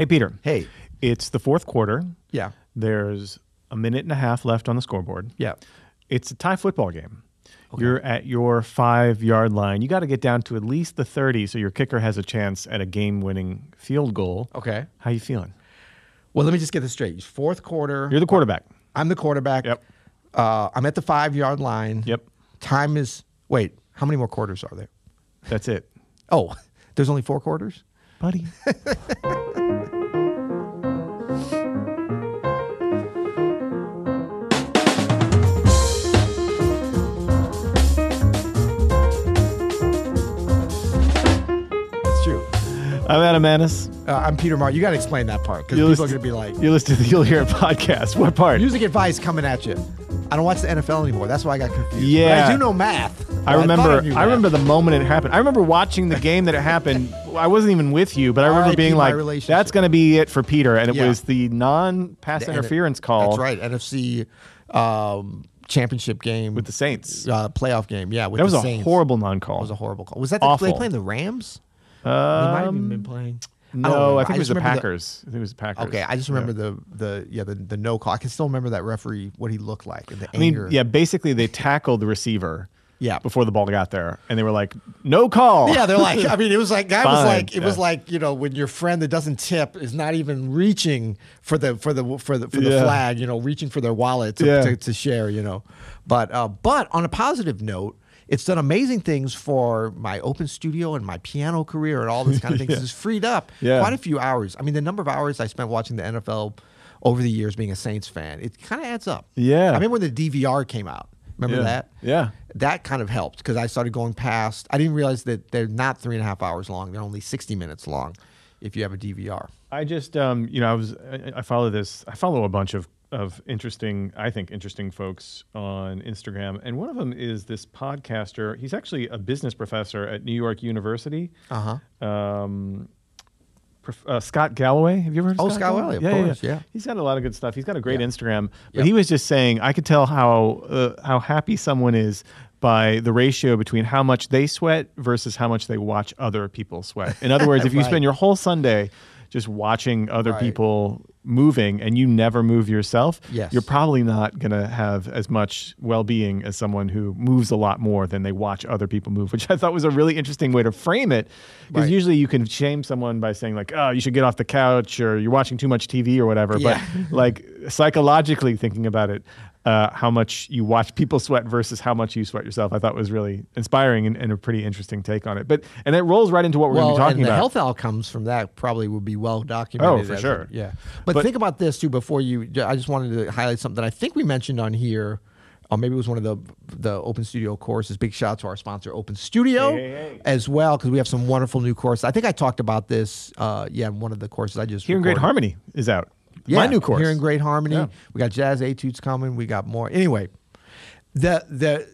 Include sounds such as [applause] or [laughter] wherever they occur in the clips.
Hey, Peter. Hey. It's the fourth quarter. Yeah. There's a minute and a half left on the scoreboard. Yeah. It's a tie football game. You're at your five yard line. You got to get down to at least the 30 so your kicker has a chance at a game winning field goal. Okay. How you feeling? Well, let me just get this straight. Fourth quarter. You're the quarterback. I'm the quarterback. Yep. Uh, I'm at the five yard line. Yep. Time is. Wait, how many more quarters are there? That's it. Oh, [laughs] there's only four quarters? Buddy. [laughs] I'm Adam Maness. Uh, I'm Peter Martin. You got to explain that part because people are listen- going to be like, You listen to the You'll Hear a podcast. What part? music advice coming at you. I don't watch the NFL anymore. That's why I got confused. But Yeah. I do know math. I remember. I, knew remember the moment it happened. I remember watching the game that it happened. I wasn't even with you, but I remember being like, "That's going to be it for Peter," and it Yeah. was the non-pass The N- interference call That's right. NFC um, championship game with the Saints. uh, playoff game. Yeah, with That was a Saints. horrible non-call. That was a horrible call. Was that the, they playing the Rams? They might have even been Um, playing. no, remember. I think it was the Packers. I think it was the Packers. Okay, I just remember the the yeah the, the no call. I can still remember that referee what he looked like and the I mean, anger. yeah, basically they tackled the receiver. Yeah. Before the ball got there, and they were like, "No call." Yeah, they're like. I mean, it was like guy was like it was like you know when your friend that doesn't tip is not even reaching for the for the for the for the Yeah. flag, you know, reaching for their wallet to, Yeah. to, to share, you know. But uh, but on a positive note, it's done amazing things for my open studio and my piano career and all this kind of [laughs] things. It's freed up Yeah. quite a few hours. I mean, the number of hours I spent watching the NFL over the years being a Saints fan, it kind of adds up. Yeah. I remember when the DVR came out. Remember Yeah. that? Yeah. that kind of helped because I started going past. I didn't realize that they're not three and a half hours long; they're only sixty minutes long. If you have a DVR, I just, um, you know, I was, I, I follow this, I follow a bunch of, of interesting, I think, interesting folks on Instagram. And one of them is this podcaster. He's actually a business professor at New York University. uh huh. Um, prof- uh, Scott Galloway. Have you ever heard of Oh, Scott, Scott Galloway, of yeah, course, yeah. He's got a lot of good stuff. He's got a great Yeah. Instagram. But Yep. he was just saying, I could tell how uh, how happy someone is by the ratio between how much they sweat versus how much they watch other people sweat. In other words, if you [laughs] Right. spend your whole Sunday just watching other Right. people moving and you never move yourself, Yes. you're probably not going to have as much well-being as someone who moves a lot more than they watch other people move, [laughs] which I thought was a really interesting way to frame it. Because Right. usually you can shame someone by saying like, "Oh, you should get off the couch," or "You're watching too much TV," or whatever. Yeah. But like psychologically thinking about it, uh, how much you watch people sweat versus how much you sweat yourself, I thought was really inspiring and, and a pretty interesting take on it. But and it rolls right into what we're Well, going to be talking and the about. health outcomes from that probably would be well documented. Oh, for sure. a- yeah, but, But- think about this too. Before you, I just wanted to highlight something that I think we mentioned on here. Or maybe it was one of the the Open Studio courses. Big shout out to our sponsor, Open Studio, Hey, hey, hey. as well, because we have some wonderful new courses. I think I talked about this. Uh, yeah, in one of the courses I just Hearing Great. Harmony is out. Yeah, My new course. Hearing Great Harmony. Yeah. We got jazz etudes coming. We got more. Anyway, the the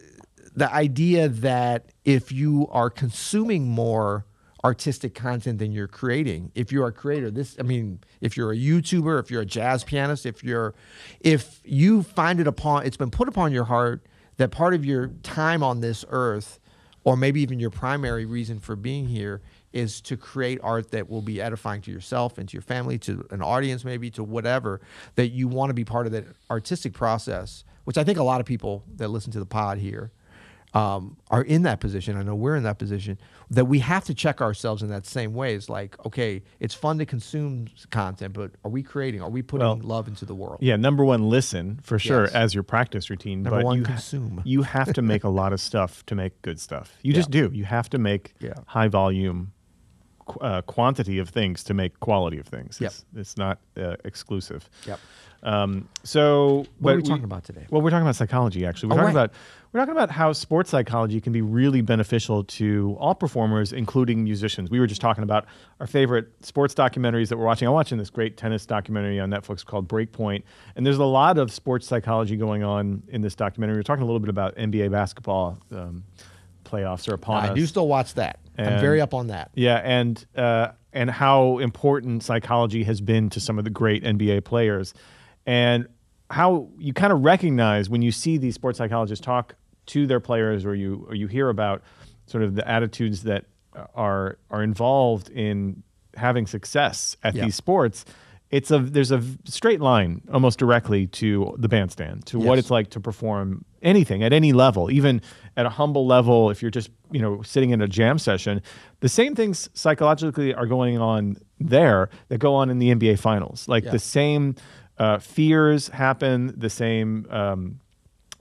the idea that if you are consuming more artistic content than you're creating, if you're a creator, this I mean, if you're a YouTuber, if you're a jazz pianist, if you're if you find it upon it's been put upon your heart that part of your time on this earth or maybe even your primary reason for being here is to create art that will be edifying to yourself and to your family, to an audience, maybe to whatever, that you want to be part of that artistic process, which I think a lot of people that listen to the pod here um, are in that position. I know we're in that position that we have to check ourselves in that same way. It's like, okay, it's fun to consume content, but are we creating? Are we putting Well, love into the world? Yeah, number one, listen for sure Yes. as your practice routine. Number but one, you ha- consume. you have to make a lot of stuff to make good stuff. You [laughs] just do. You have to make Yeah. high volume uh, quantity of things to make quality of things. Yep. It's, it's not uh, exclusive. Yep. Um, so, What are but we talking about today? Well, we're talking about psychology. Actually, we're Oh, talking right. about we're talking about how sports psychology can be really beneficial to all performers, including musicians. We were just talking about our favorite sports documentaries that we're watching. I'm watching this great tennis documentary on Netflix called Breakpoint, and there's a lot of sports psychology going on in this documentary. We're talking a little bit about NBA basketball um, playoffs are upon I us. do still watch that. I'm very up on that. Yeah, and uh, and how important psychology has been to some of the great NBA players, and how you kind of recognize when you see these sports psychologists talk to their players, or you or you hear about sort of the attitudes that are are involved in having success at Yeah. these sports, it's a there's a straight line almost directly to the bandstand, to what it's like to perform anything at any level, even at a humble level. If you're just you know sitting in a jam session, the same things psychologically are going on there that go on in the NBA finals. Like Yeah. the same uh, fears happen, the same. Um,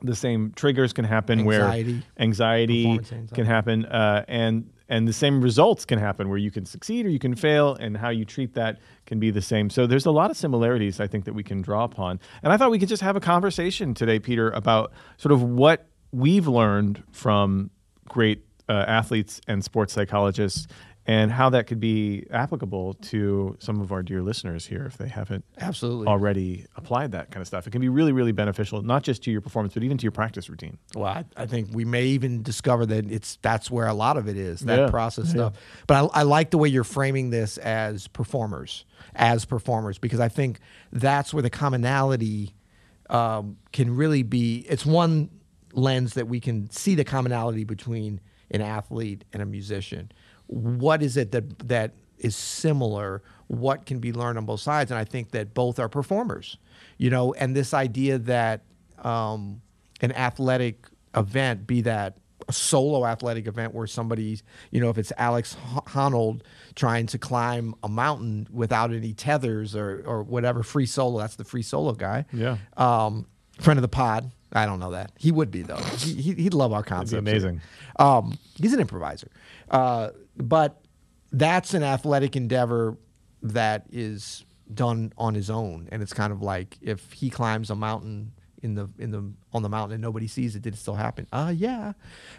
the same triggers can happen Anxiety. where anxiety anxiety. can happen uh, and and the same results can happen where you can succeed or you can fail and how you treat that can be the same. So there's a lot of similarities i think that we can draw upon. And i thought we could just have a conversation today peter about sort of what we've learned from great uh, athletes and sports psychologists and how that could be applicable to some of our dear listeners here if they haven't Absolutely. already applied that kind of stuff it can be really really beneficial not just to your performance but even to your practice routine Well, I, I think we may even discover that it's that's where a lot of it is that Yeah. process Yeah. stuff. But I, I like the way you're framing this as performers, as performers, because I think that's where the commonality um, can really be. It's one lens that we can see the commonality between an athlete and a musician. What is it that that is similar? What can be learned on both sides? And I think that both are performers. You know, and this idea that um, an athletic event, be that a solo athletic event where somebody's, you know, if it's Alex Honnold trying to climb a mountain without any tethers or, or whatever, free solo, that's the free solo guy. Yeah. Um, friend of the pod. I don't know that. He would be, though. He, he- he'd love our concept. be amazing Um, he's an improviser. Uh, but that's an athletic endeavor that is done on his own. And it's kind of like if he climbs a mountain in the in the on the mountain and nobody sees it, did it still happen? Uh yeah.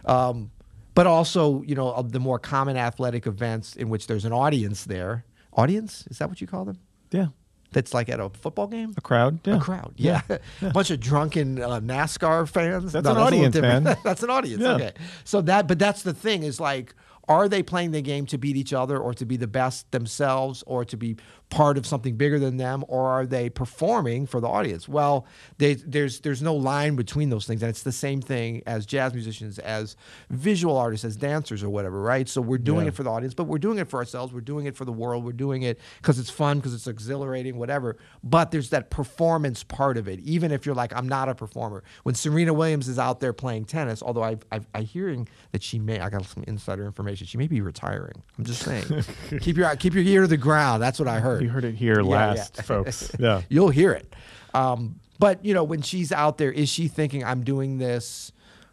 Um, but also, you know, the more common athletic events in which there's an audience there. Audience? Is that what you call them? yeah That's like at a football game? a crowd yeah A crowd, yeah. A [laughs] bunch of drunken uh, NASCAR fans. That's No, an little audience, man. [laughs] that's an audience. Yeah. Okay. So that, but that's the thing is like, are they playing the game to beat each other or to be the best themselves or to be part of something bigger than them or are they performing for the audience? Well, they, there's there's no line between those things and it's the same thing as jazz musicians, as visual artists, as dancers or whatever, right? So we're doing Yeah. it for the audience, but we're doing it for ourselves. We're doing it for the world. We're doing it because it's fun, because it's exhilarating, whatever. But there's that performance part of it. Even if you're like, I'm not a performer. When Serena Williams is out there playing tennis, although I've, I've, I'm hearing that she may, I got some insider information. She may be retiring. I'm just saying. [laughs] keep your keep your ear to the ground. That's what I heard. You heard it here Yeah, last, yeah. folks. [laughs] Yeah. You'll hear it. Um, but you know, when she's out there, is she thinking I'm doing this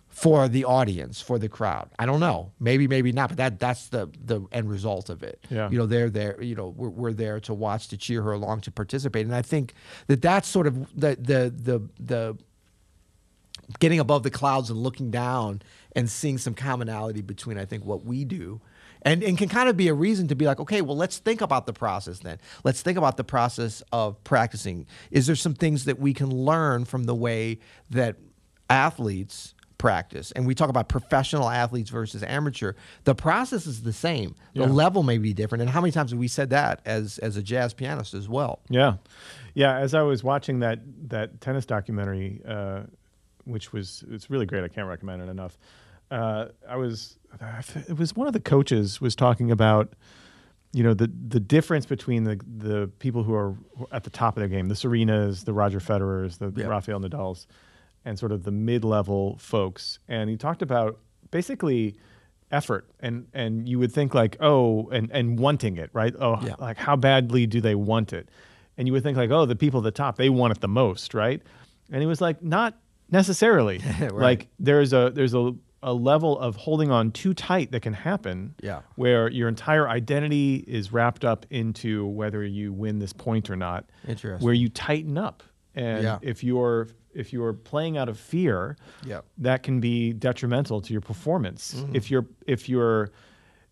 for the audience, for the crowd? I don't know. Maybe, maybe not. But that that's the the end result of it. Yeah. You know, they're there. You know, we're, we're there to watch, to cheer her along, to participate. And I think that that's sort of the the the the getting above the clouds and looking down and seeing some commonality between I think what we do and and can kind of be a reason to be like okay well let's think about the process then let's think about the process of practicing is there some things that we can learn from the way that athletes practice and we talk about professional athletes versus amateur the process is the same the Yeah. level may be different and how many times have we said that as as a jazz pianist as well Yeah, yeah. As I was watching that that tennis documentary, uh, which was it's really great. I can't recommend it enough. Uh, I was it was one of the coaches was talking about you know the the difference between the the people who are at the top of their game, the Serenas, the Roger Federers, the. Rafael Nadals, and sort of the mid level folks. And he talked about basically effort and and you would think like oh and and wanting it right oh Yeah. like how badly do they want it and you would think like oh the people at the top they want it the most right and he was like not necessarily [laughs] Right. like there's a there's a a level of holding on too tight that can happen Yeah. where your entire identity is wrapped up into whether you win this point or not Interesting. where you tighten up and Yeah. if you're if you're playing out of fear Yeah. that can be detrimental to your performance Mm-hmm. if you're if you're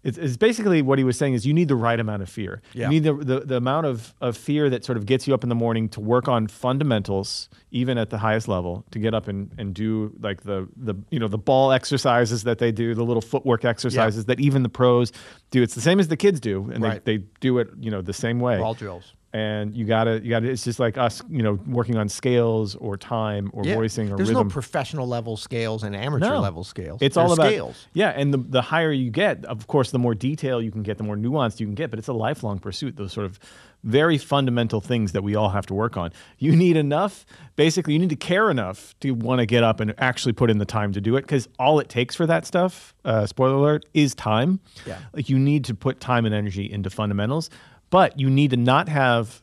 it's, it's basically what he was saying is you need the right amount of fear. Yeah. you need the, the, the amount of, of fear that sort of gets you up in the morning to work on fundamentals even at the highest level to get up and, and do like the the you know the ball exercises that they do the little footwork exercises that even the pros do. It's the same as the kids do and Right. they, they do it you know the same way. Ball drills and you gotta you gotta. It's just like us, you know, working on scales or time or Yeah. voicing or There's rhythm. no professional level scales and amateur No. level scales. It's They're all about scales. yeah, and the the higher you get, of course, the more detail you can get, the more nuanced you can get. But it's a lifelong pursuit. Those sort of very fundamental things that we all have to work on. You need enough, basically, you need to care enough to want to get up and actually put in the time to do it. Because all it takes for that stuff, uh, spoiler alert, is time. Yeah. like you need to put time and energy into fundamentals, but you need to not have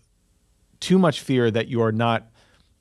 too much fear that you are not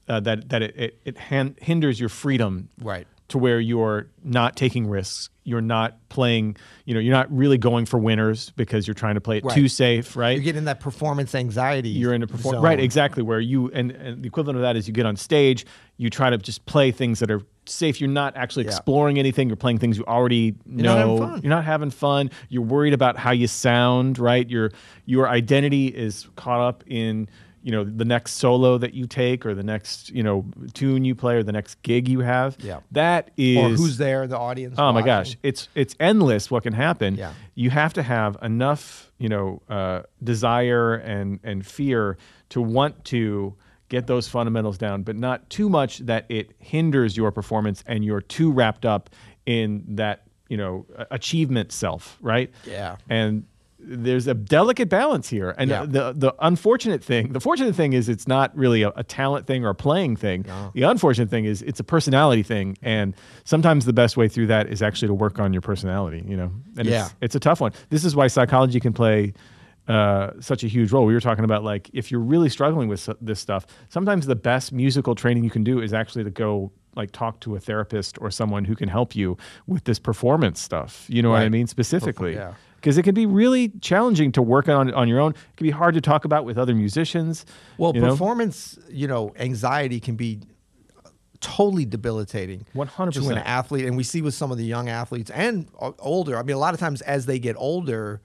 uh, that that it it, it han- hinders your freedom Right. to where you're not taking risks you're not playing you know you're not really going for winners because you're trying to play it Right. too safe right You're getting that performance anxiety. you're in a perform zone. right exactly where you and, and the equivalent of that is you get on stage you try to just play things that are safe you're not actually Yeah. exploring anything you're playing things you already not know having fun. you're not having fun you're worried about how you sound right your your identity is caught up in you know the next solo that you take or the next you know tune you play or the next gig you have Yeah. that is Or who's there, the audience. Oh my gosh, it's it's endless what can happen. Yeah. You have to have enough, you know, uh, desire and and fear to want to get those fundamentals down, but not too much that it hinders your performance and you're too wrapped up in that, you know, achievement self, right? Yeah. And there's a delicate balance here. And Yeah. the the unfortunate thing, the fortunate thing is it's not really a, a talent thing or a playing thing. No. The unfortunate thing is it's a personality thing. And sometimes the best way through that is actually to work on your personality, you know? And Yeah. it's, it's a tough one. This is why psychology can play uh, such a huge role. We were talking about like if you're really struggling with this stuff, sometimes the best musical training you can do is actually to go like talk to a therapist or someone who can help you with this performance stuff. You know what I mean? Specifically. yeah. Because it can be really challenging to work on on your own. It can be hard to talk about with other musicians. Well, you know? performance, you know, anxiety can be totally debilitating 100%. to an athlete, and we see with some of the young athletes and older. I mean, a lot of times as they get older,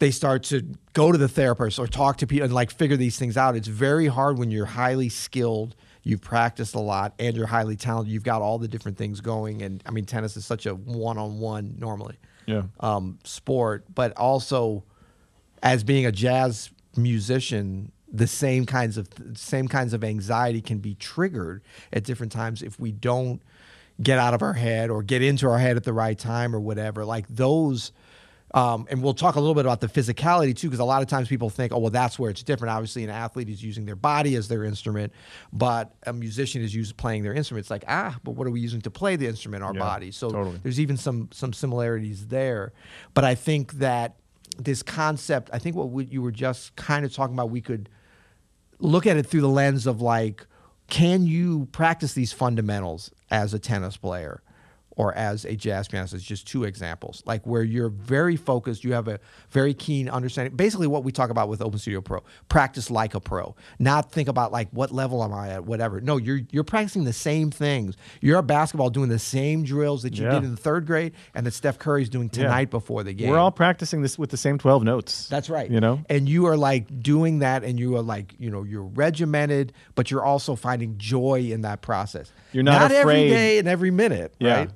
they start to go to the therapist or talk to people and like figure these things out. It's very hard when you're highly skilled, you've practiced a lot, and you're highly talented. You've got all the different things going, and I mean, tennis is such a one-on-one normally Yeah. um, sport, but also as being a jazz musician, the same kinds of same kinds of anxiety can be triggered at different times if we don't get out of our head or get into our head at the right time or whatever. Like those. Um, and we'll talk a little bit about the physicality too, because a lot of times people think, oh, well, that's where it's different. Obviously, an athlete is using their body as their instrument, but a musician is used playing their instrument. It's like, ah, but what are we using to play the instrument? Our Yeah, body. So totally. there's even some some similarities there but i think that this concept i think what we, you were just kind of talking about we could look at it through the lens of like can you practice these fundamentals as a tennis player or as a jazz pianist it's just two examples like where you're very focused you have a very keen understanding basically what we talk about with open studio pro practice like a pro not think about like what level am i at whatever no you're you're practicing the same things you're at basketball doing the same drills that you Yeah. did in the third grade and that steph curry's doing Yeah. tonight before the game We're all practicing this with the same 12 notes. that's right. You know? and you are like doing that, and you are like, you know, you're regimented, but you're also finding joy in that process. You're not every afraid- day and every minute, Yeah. right?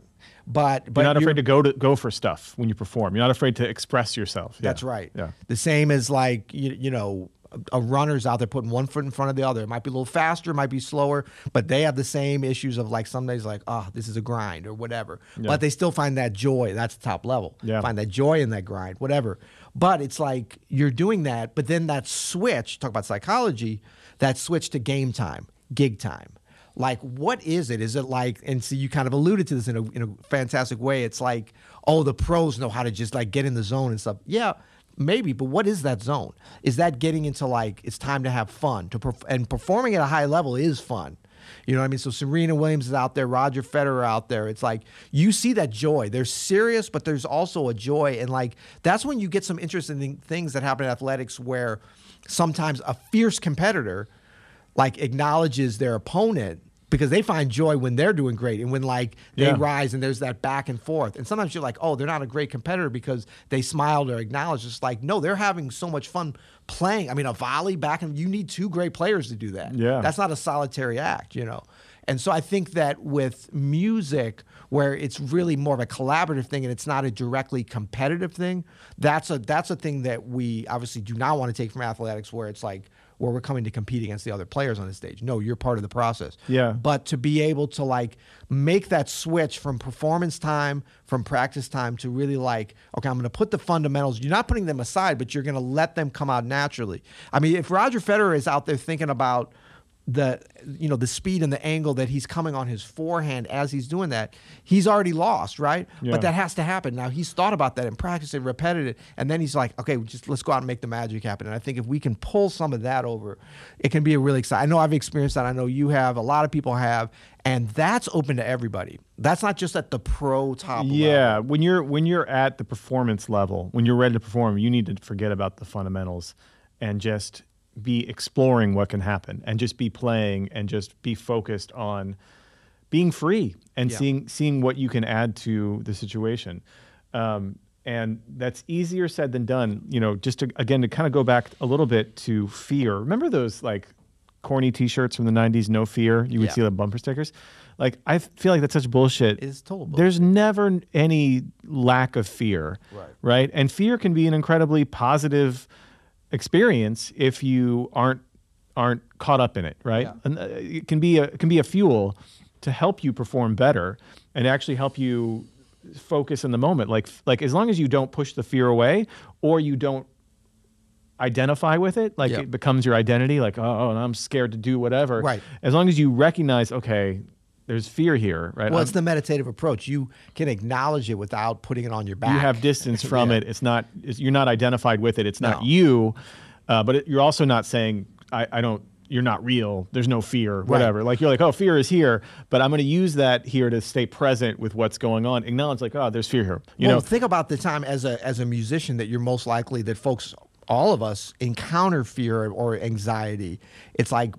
But but you're not afraid to go to go for stuff when you perform. You're not afraid to express yourself. Yeah. That's right. Yeah. The same as like you, you know a, a runner's out there putting one foot in front of the other. It might be a little faster, it might be slower, but they have the same issues of like some days like, oh, this is a grind or whatever. Yeah. But they still find that joy. That's the top level. Yeah. Find that joy in that grind, whatever. But it's like you're doing that, but then that switch, talk about psychology, that switch to game time, gig time. Like, what is it? Is it like, and see, you kind of alluded to this in a, in a fantastic way. It's like, oh, the pros know how to just like get in the zone and stuff. Yeah, maybe, but what is that zone? Is that getting into like, it's time to have fun? To perf- And performing at a high level is fun. You know what I mean? So Serena Williams is out there, Roger Federer out there. It's like you see that joy. They're serious, but there's also a joy. And like that's when you get some interesting things that happen in athletics where sometimes a fierce competitor like acknowledges their opponent because they find joy when they're doing great and when like they Yeah. rise and there's that back and forth. And sometimes you're like, oh, they're not a great competitor because they smiled or acknowledged. It's like, no, they're having so much fun playing. I mean, a volley back and you need two great players to do that. Yeah. That's not a solitary act, you know. And so I think that with music, where it's really more of a collaborative thing and it's not a directly competitive thing, that's a that's a thing that we obviously do not want to take from athletics, where it's like where we're coming to compete against the other players on the stage. No, you're part of the process. Yeah. But to be able to like make that switch from performance time, from practice time to really like, okay, I'm going to put the fundamentals. You're not putting them aside, but you're going to let them come out naturally. I mean, if Roger Federer is out there thinking about the you know the speed and the angle that he's coming on his forehand as he's doing that he's already lost right Yeah. but that has to happen now he's thought about that and practiced it repeated it and then he's like okay just let's go out and make the magic happen and i think if we can pull some of that over it can be a really exciting i know i've experienced that i know you have a lot of people have and that's open to everybody that's not just at the pro top Yeah, level. when you're when you're at the performance level, when you're ready to perform, you need to forget about the fundamentals and just be exploring what can happen and just be playing and just be focused on being free and Yeah. seeing seeing what you can add to the situation. Um, and that's easier said than done. You know, just to again to kind of go back a little bit to fear. Remember those like corny T-shirts from the '90s? No fear. You would Yeah. see the bumper stickers. Like I feel like that's such bullshit. It is total There's never any lack of fear, Right. right? And fear can be an incredibly positive experience if you aren't aren't caught up in it, right? Yeah. And uh, it can be a it can be a fuel to help you perform better and actually help you focus in the moment. Like like as long as you don't push the fear away or you don't identify with it, like Yeah. it becomes your identity. Like oh, I'm scared to do whatever. Right. As long as you recognize, okay, there's fear here, right? well it's the meditative approach you can acknowledge it without putting it on your back you have distance [laughs] from Yeah. it. It's not. It's, you're not identified with it. It's not No. you, uh, but it, you're also not saying I, I don't. You're not real. There's no fear. Whatever. Like you're like, oh, fear is here, but I'm going to use that here to stay present with what's going on. Acknowledge like, oh, there's fear here. You well, know, think about the time as a as a musician that you're most likely that folks, all of us, encounter fear or anxiety. It's like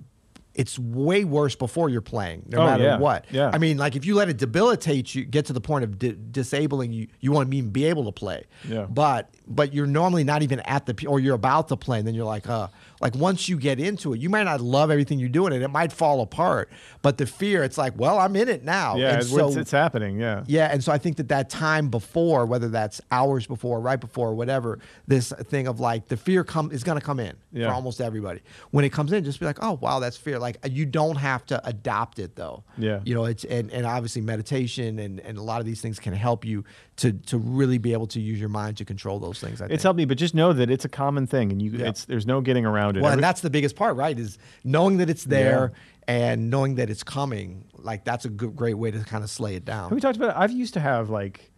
it's way worse before you're playing, no Oh, matter yeah. what. Yeah. I mean, like if you let it debilitate you, get to the point of di- disabling you, you won't even be able to play. Yeah. But but you're normally not even at the or you're about to play, and then you're like, uh, like once you get into it, you might not love everything you're doing, and it might fall apart. But the fear, it's like, well, I'm in it now. yeah, it's, so- it's happening. Yeah. yeah, and so I think that that time before, whether that's hours before, right before, whatever, this thing of like the fear come is going to come in Yeah. for almost everybody. When it comes in, just be like, oh wow, that's fear. Like you don't have to adopt it though. Yeah. you know, it's and, and obviously meditation and, and a lot of these things can help you to to really be able to use your mind to control those things. I think. It's helped me, but just know that it's a common thing, and you, Yeah. it's there's no getting around it. well, Every- and that's the biggest part, right? Is knowing that it's there and knowing that it's coming. Like that's a good, great way to kind of slay it down. Have we talked about it? I've used to have like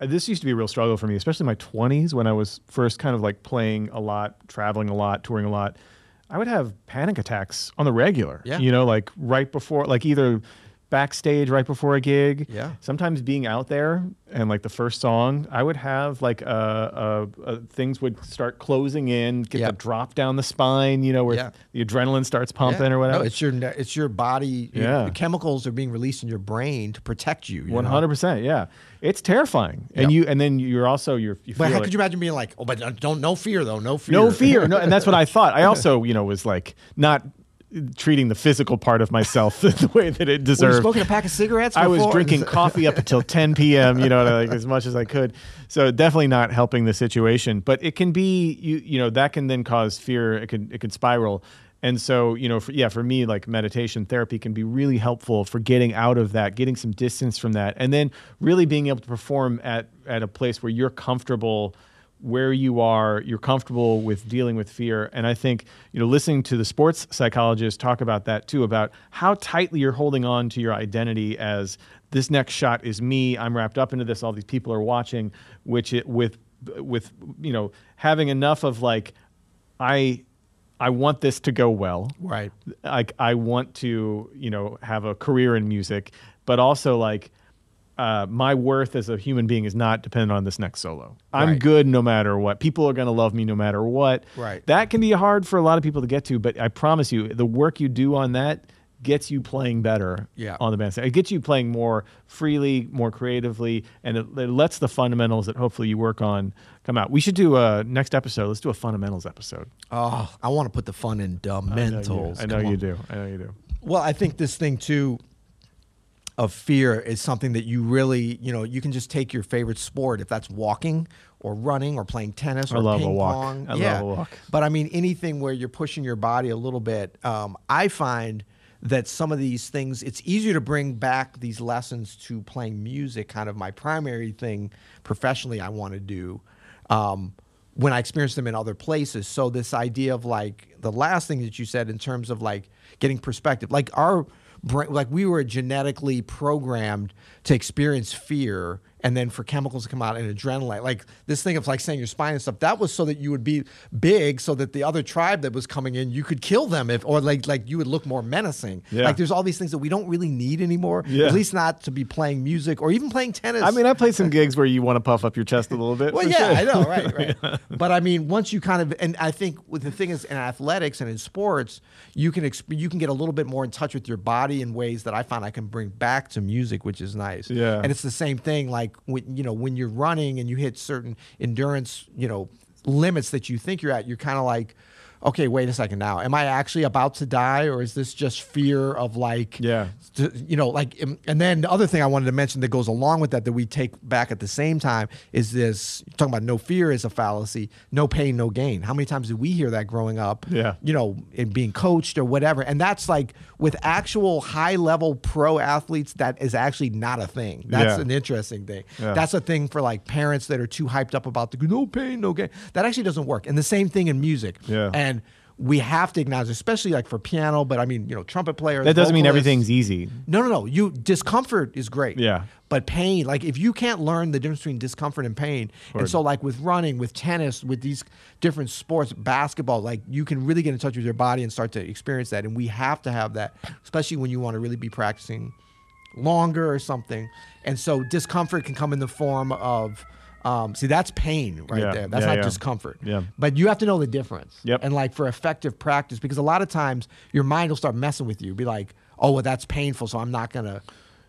uh, this used to be a real struggle for me, especially in my 20s when I was first kind of like playing a lot, traveling a lot, touring a lot. I would have panic attacks on the regular. Yeah. You know, like right before, like either backstage right before a gig. Yeah. Sometimes being out there and like the first song, I would have like uh, uh, uh, things would start closing in, get Yeah. the drop down the spine. You know, where Yeah. the adrenaline starts pumping Yeah. or whatever. No, it's your it's your body. your- Yeah. the chemicals are being released in your brain to protect you. One hundred percent, yeah. It's terrifying, and you, and then you're also you're. You But how it. could you imagine being like, oh, but don't no fear though, no fear, no fear no and that's what i [laughs] thought i also you know was like not treating the physical part of myself [laughs] the way that it deserved smoking a pack of cigarettes? I was drinking [laughs] coffee up until 10 p.m. You know, like as much as I could. So definitely not helping the situation. But it can be, you you know, that can then cause fear. It can it can spiral. And so you know, for, yeah, for me, like meditation therapy can be really helpful for getting out of that, getting some distance from that, and then really being able to perform at at a place where you're comfortable where you are, you're comfortable with dealing with fear. And I think, you know, listening to the sports psychologists talk about that too, about how tightly you're holding on to your identity as this next shot is me. I'm wrapped up into this. All these people are watching, which it with with you know, having enough of like, I I want this to go well. Right. Like I want to, you know, have a career in music, but also like uh, my worth as a human being is not dependent on this next solo. I'm Right. good no matter what. People are going to love me no matter what. Right. That can be hard for a lot of people to get to, but I promise you, the work you do on that gets you playing better Yeah. on the bandstand. It gets you playing more freely, more creatively, and it, it lets the fundamentals that hopefully you work on come out. We should do a next episode. Let's do a fundamentals episode. Oh, I want to put the fun in I know you- fundamentals. I know you do. I know you do. Well, I think this thing too, of fear is something that you really, you know, you can just take your favorite sport if that's walking or running or playing tennis I or love a ping walk. pong. I love a walk. But I mean, anything where you're pushing your body a little bit, um, I find that some of these things, it's easier to bring back these lessons to playing music, kind of my primary thing professionally I want to do. Um, when I experience them in other places. So this idea of like the last thing that you said in terms of like getting perspective, like our like we were genetically programmed to experience fear and then for chemicals to come out and adrenaline like this thing of like saying your spine and stuff that was so that you would be big so that the other tribe that was coming in you could kill them if or like like you would look more menacing Yeah. like there's all these things that we don't really need anymore Yeah. at least not to be playing music or even playing tennis I mean, I played some [laughs] gigs where you want to puff up your chest a little bit. well, yeah, sure. I know, right, [laughs] right. But I mean, once you kind of, and I think with the thing is, in athletics and in sports, you can exp- you can get a little bit more in touch with your body in ways that I find I can bring back to music, which is nice. Yeah. and it's the same thing. Like when you know when you're running and you hit certain endurance, you know, limits that you think you're at, you're kind of like. Okay, wait a second now. Am I actually about to die or is this just fear of like Yeah. you know, like, um, and then the other thing I wanted to mention that goes along with that that we take back at the same time is this talking about no fear is a fallacy, no pain, no gain. How many times did we hear that growing up? Yeah. You know, in being coached or whatever. And that's like with actual high level pro athletes, that is actually not a thing. That's Yeah. an interesting thing. Yeah. That's a thing for like parents that are too hyped up about the no pain, no gain. That actually doesn't work. And the same thing in music. Yeah. And we have to acknowledge, especially like for piano, but I mean, you know, trumpet players. That doesn't mean everything's easy. no, no, no. You discomfort is great. Yeah. But pain, like if you can't learn the difference between discomfort and pain, and so like with running, with tennis, with these different sports, basketball, like you can really get in touch with your body and start to experience that. And we have to have that, especially when you want to really be practicing longer or something. And so discomfort can come in the form of um, see that's pain right Yeah. there. That's Yeah, not yeah. discomfort. Yeah. But you have to know the difference. Yep. And like for effective practice, because a lot of times your mind will start messing with you. Be like, oh, well, that's painful, so I'm not gonna.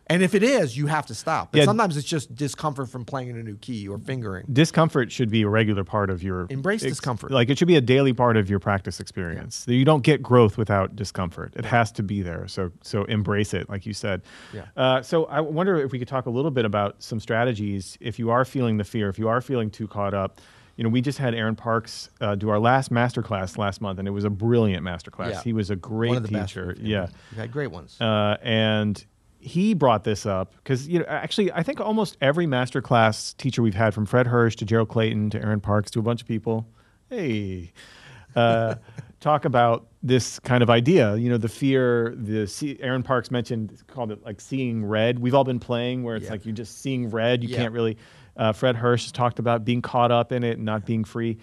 And if it is, you have to stop. But Yeah. sometimes it's just discomfort from playing in a new key or fingering. discomfort should be a regular part of your Embrace ex- discomfort. Like it should be a daily part of your practice experience. You don't get growth without discomfort. It has to be there. So so embrace it, like you said. Yeah. Uh, so I wonder if we could talk a little bit about some strategies if you are feeling the fear, if you are feeling too caught up. You know, we just had Aaron Parks uh, do our last masterclass last month, and it was a brilliant masterclass. Yeah. He was a great One of the best. teacher. we've- Yeah. Had great ones. Uh, and he brought this up because you know actually I think almost every masterclass teacher we've had from Fred Hersch to Gerald Clayton to Aaron Parks to a bunch of people, hey, uh, [laughs] talk about this kind of idea. You know, the fear. The see, Aaron Parks mentioned called it like seeing red. We've all been playing where it's Yeah. like you're just seeing red. You Yeah. can't really. Uh, Fred Hersch has talked about being caught up in it and not being free.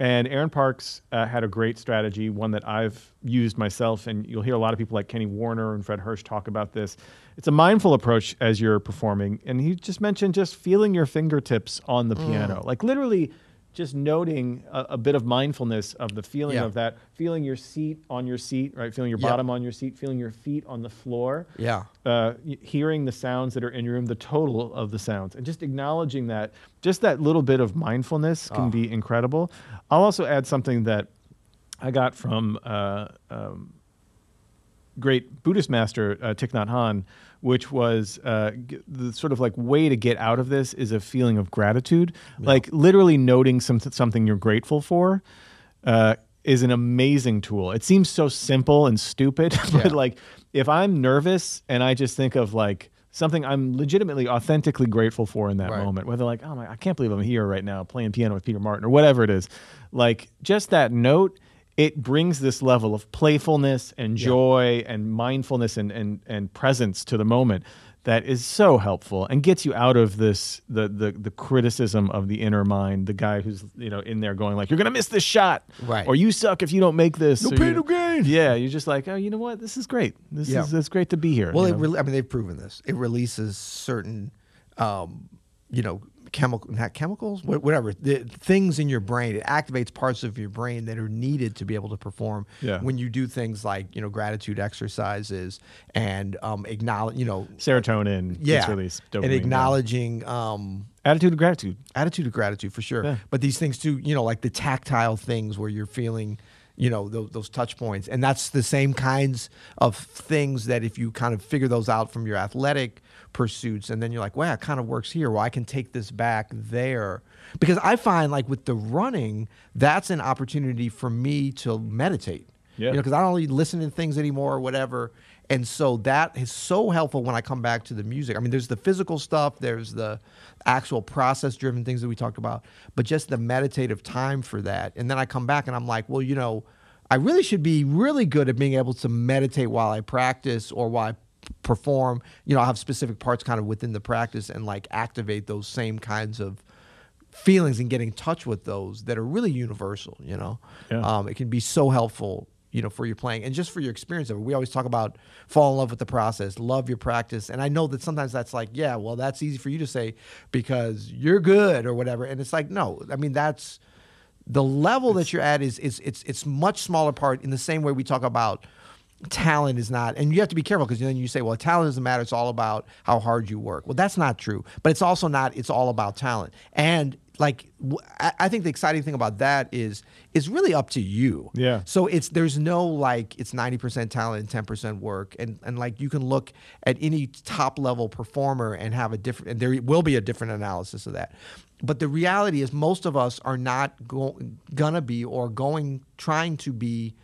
And Aaron Parks uh, had a great strategy, one that I've used myself, and you'll hear a lot of people like Kenny Werner and Fred Hersch talk about this. It's a mindful approach as you're performing, and he just mentioned just feeling your fingertips on the piano, like literally just noting a, a bit of mindfulness of the feeling Yeah. of that, feeling your seat on your seat, right? Feeling your Yep. bottom on your seat, feeling your feet on the floor yeah. uh, hearing the sounds that are in your room, the total of the sounds, and just acknowledging that, just that little bit of mindfulness can Oh. be incredible. I'll also add something that I got from uh, um, great Buddhist master uh, Thich Nhat Hanh, which was uh, g- the sort of like way to get out of this is a feeling of gratitude, like literally noting some something you're grateful for. Uh, is an amazing tool. It seems so simple and stupid, [laughs] but Yeah. like if I'm nervous and I just think of like something I'm legitimately authentically grateful for in that Right. moment, whether like, oh my, I can't believe I'm here right now playing piano with Peter Martin or whatever it is, like just that note, it brings this level of playfulness and joy and mindfulness and, and, and presence to the moment that is so helpful and gets you out of this the, the the criticism of the inner mind, the guy who's you know in there going like you're gonna miss this shot, Right. Or you suck if you don't make this. No pain, no gain. Yeah, you're just like oh you know what this is great. This Yeah. is it's great to be here. Well, it know? re- I mean, they've proven this. It releases certain, um, you know, chemical, not chemicals, whatever, the things in your brain. It activates parts of your brain that are needed to be able to perform Yeah. when you do things like, you know, gratitude exercises and um, acknowledge, you know, serotonin yeah, released, and dopamine, yeah. acknowledging, um, attitude of gratitude. attitude of gratitude for sure. Yeah. But these things too, you know, like the tactile things where you're feeling you know those, those touch points. And that's the same kinds of things that if you kind of figure those out from your athletic pursuits and then you're like wow it kind of works here. Well i can take this back there. Because i find like with the running that's an opportunity for me to meditate. Yeah. you know because i don't really listen to things anymore or whatever and so that is so helpful when i come back to the music. I mean there's the physical stuff there's the actual process driven things that we talked about but just the meditative time for that. And then i come back and i'm like well you know i really should be really good at being able to meditate while i practice or while I perform. You know i have specific parts kind of within the practice and like activate those same kinds of feelings and get in touch with those that are really universal you know? Yeah. um, it can be so helpful you know for your playing and just for your experience of it. We always talk about fall in love with the process love your practice. And i know that sometimes that's like yeah well that's easy for you to say because you're good or whatever. And it's like no i mean that's the level that you're at is is it's it's much smaller part in the same way we talk about talent is not and you have to be careful because then you say well talent doesn't matter. It's all about how hard you work. Well that's not true but it's also not it's all about talent. And like I think the exciting thing about that is it's really up to you Yeah. so it's there's no like it's 90% talent and 10% work and and like you can look at any top level performer and have a different and there will be a different analysis of that. But the reality is most of us are not go, gonna be or going trying to be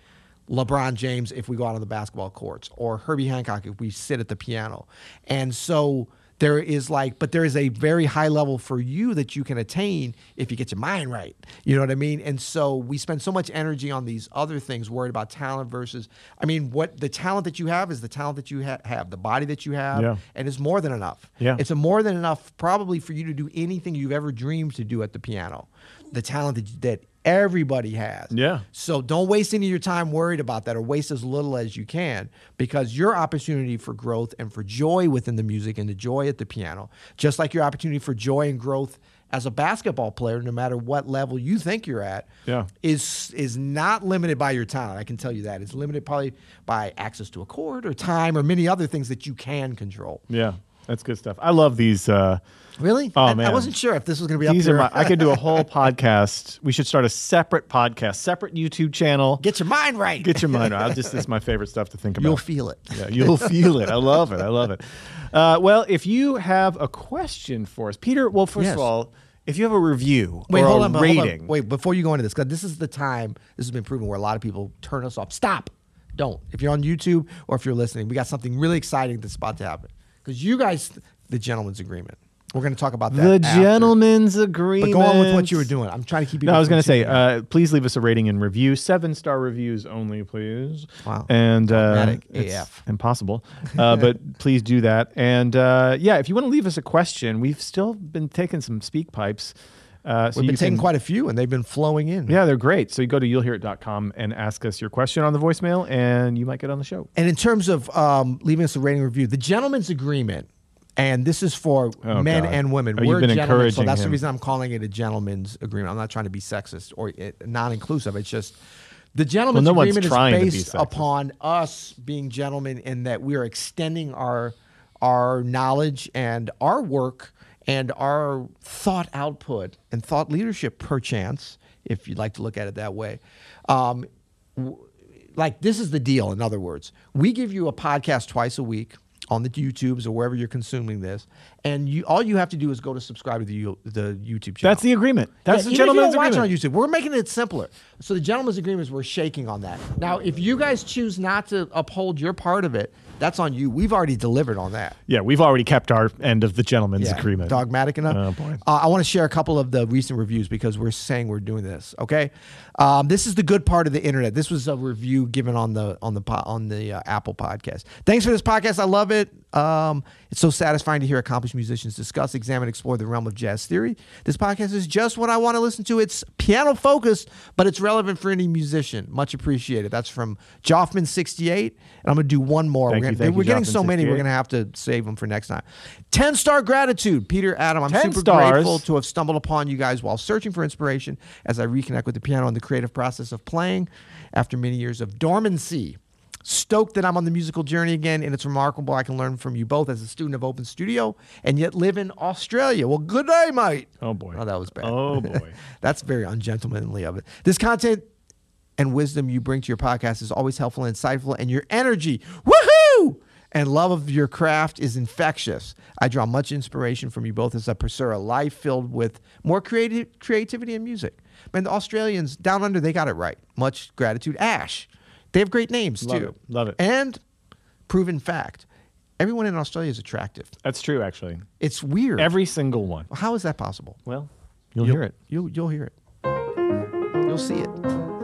LeBron James if we go out on the basketball courts or Herbie Hancock if we sit at the piano. And so there is like, but there is a very high level for you that you can attain if you get your mind right. You know what I mean? And so we spend so much energy on these other things, worried about talent versus, I mean, what the talent that you have is the talent that you ha- have, the body that you have, Yeah. and it's more than enough. Yeah. It's a more than enough probably for you to do anything you've ever dreamed to do at the piano. The talent that, that everybody has. Yeah. So don't waste any of your time worried about that or waste as little as you can because your opportunity for growth and for joy within the music and the joy at the piano, just like your opportunity for joy and growth as a basketball player, no matter what level you think you're at, Yeah. is is not limited by your talent. I can tell you that. It's limited probably by access to a court or time or many other things that you can control. Yeah, that's good stuff. I love these. Uh, Really? Oh, I, I wasn't sure if this was going to be up these are my. I could do a whole [laughs] podcast. We should start a separate podcast, separate YouTube channel. Get your mind right. Get your mind right. I'll [laughs] just. It's my favorite stuff to think about. You'll feel it. Yeah, you'll [laughs] feel it. I love it. I love it. Uh, well, if you have a question for us, Peter. Well, first Yes. of all, if you have a review Wait, or hold a on, hold on. Wait, before you go into this, because this is the time. This has been proven where a lot of people turn us off. Stop. Don't. If you're on YouTube or if you're listening, we got something really exciting that's about to happen. Because you guys, the gentleman's agreement. We're going to talk about that. the after. gentleman's agreement. But go on with what you were doing. I'm trying to keep you. No, I was going to say, uh, please leave us a rating and review. Seven star reviews only, please. Wow. And uh, it's AF. impossible, [laughs] uh, but please do that. And uh, yeah, if you want to leave us a question, we've still been taking some SpeakPipes. Uh, so We've been taking can- quite a few, and they've been flowing in. Yeah, they're great. So you go to you'llhearit.com and ask us your question on the voicemail, and you might get on the show. And in terms of um, leaving us a rating review, the gentleman's agreement, and this is for Oh, men God. and women. Oh, We're been gentlemen, so that's the reason I'm calling it a gentleman's agreement. I'm not trying to be sexist or uh, non-inclusive. It's just the gentleman's Well, no agreement is trying to be based upon us being gentlemen in that we are extending our our knowledge and our work and our thought output and thought leadership, perchance, if you'd like to look at it that way. Um, w- like this is the deal. In other words, we give you a podcast twice a week on the YouTubes or wherever you're consuming this, and you all you have to do is go to subscribe to the the YouTube channel. That's the agreement. That's Yeah, the gentleman's if you don't watch agreement. on YouTube. We're making it simpler. So the gentleman's agreement is we're shaking on that. Now, if you guys choose not to uphold your part of it, that's on you. We've already delivered on that. Yeah, we've already kept our end of the gentleman's Yeah, agreement. Dogmatic enough. Oh, boy. Uh, I want to share a couple of the recent reviews because we're saying we're doing this. Okay, um, this is the good part of the internet. This was a review given on the on the on the uh, Apple podcast. Thanks for this podcast. I love it. Um, it's so satisfying to hear accomplished musicians discuss, examine, explore the realm of jazz theory. This podcast is just what I want to listen to. It's piano focused, but it's relevant for any musician. Much appreciated. That's from Joffman68, and I'm going to do one more. Thank you, thank we're getting so many. We're going to have to save them for next time. 10 star gratitude, Peter Adam. I'm 10 super stars. grateful to have stumbled upon you guys while searching for inspiration as I reconnect with the piano and the creative process of playing after many years of dormancy. Stoked that I'm on the musical journey again, and it's remarkable I can learn from you both as a student of Open Studio and yet live in Australia. Well, good day, mate. Oh boy. Oh, that was bad. Oh boy. [laughs] That's very ungentlemanly of it. This content and wisdom you bring to your podcast is always helpful and insightful, and your energy, woohoo, and love of your craft is infectious. I draw much inspiration from you both as I pursue a life filled with more creative creativity and music. Man, the Australians down under, they got it right. Much gratitude. Ash. They have great names Love too. it. Love it. And proven fact. Everyone in Australia is attractive. That's true, actually. It's weird. Every single one. How is that possible? Well, you'll hear it. You'll you'll hear it. You'll see it.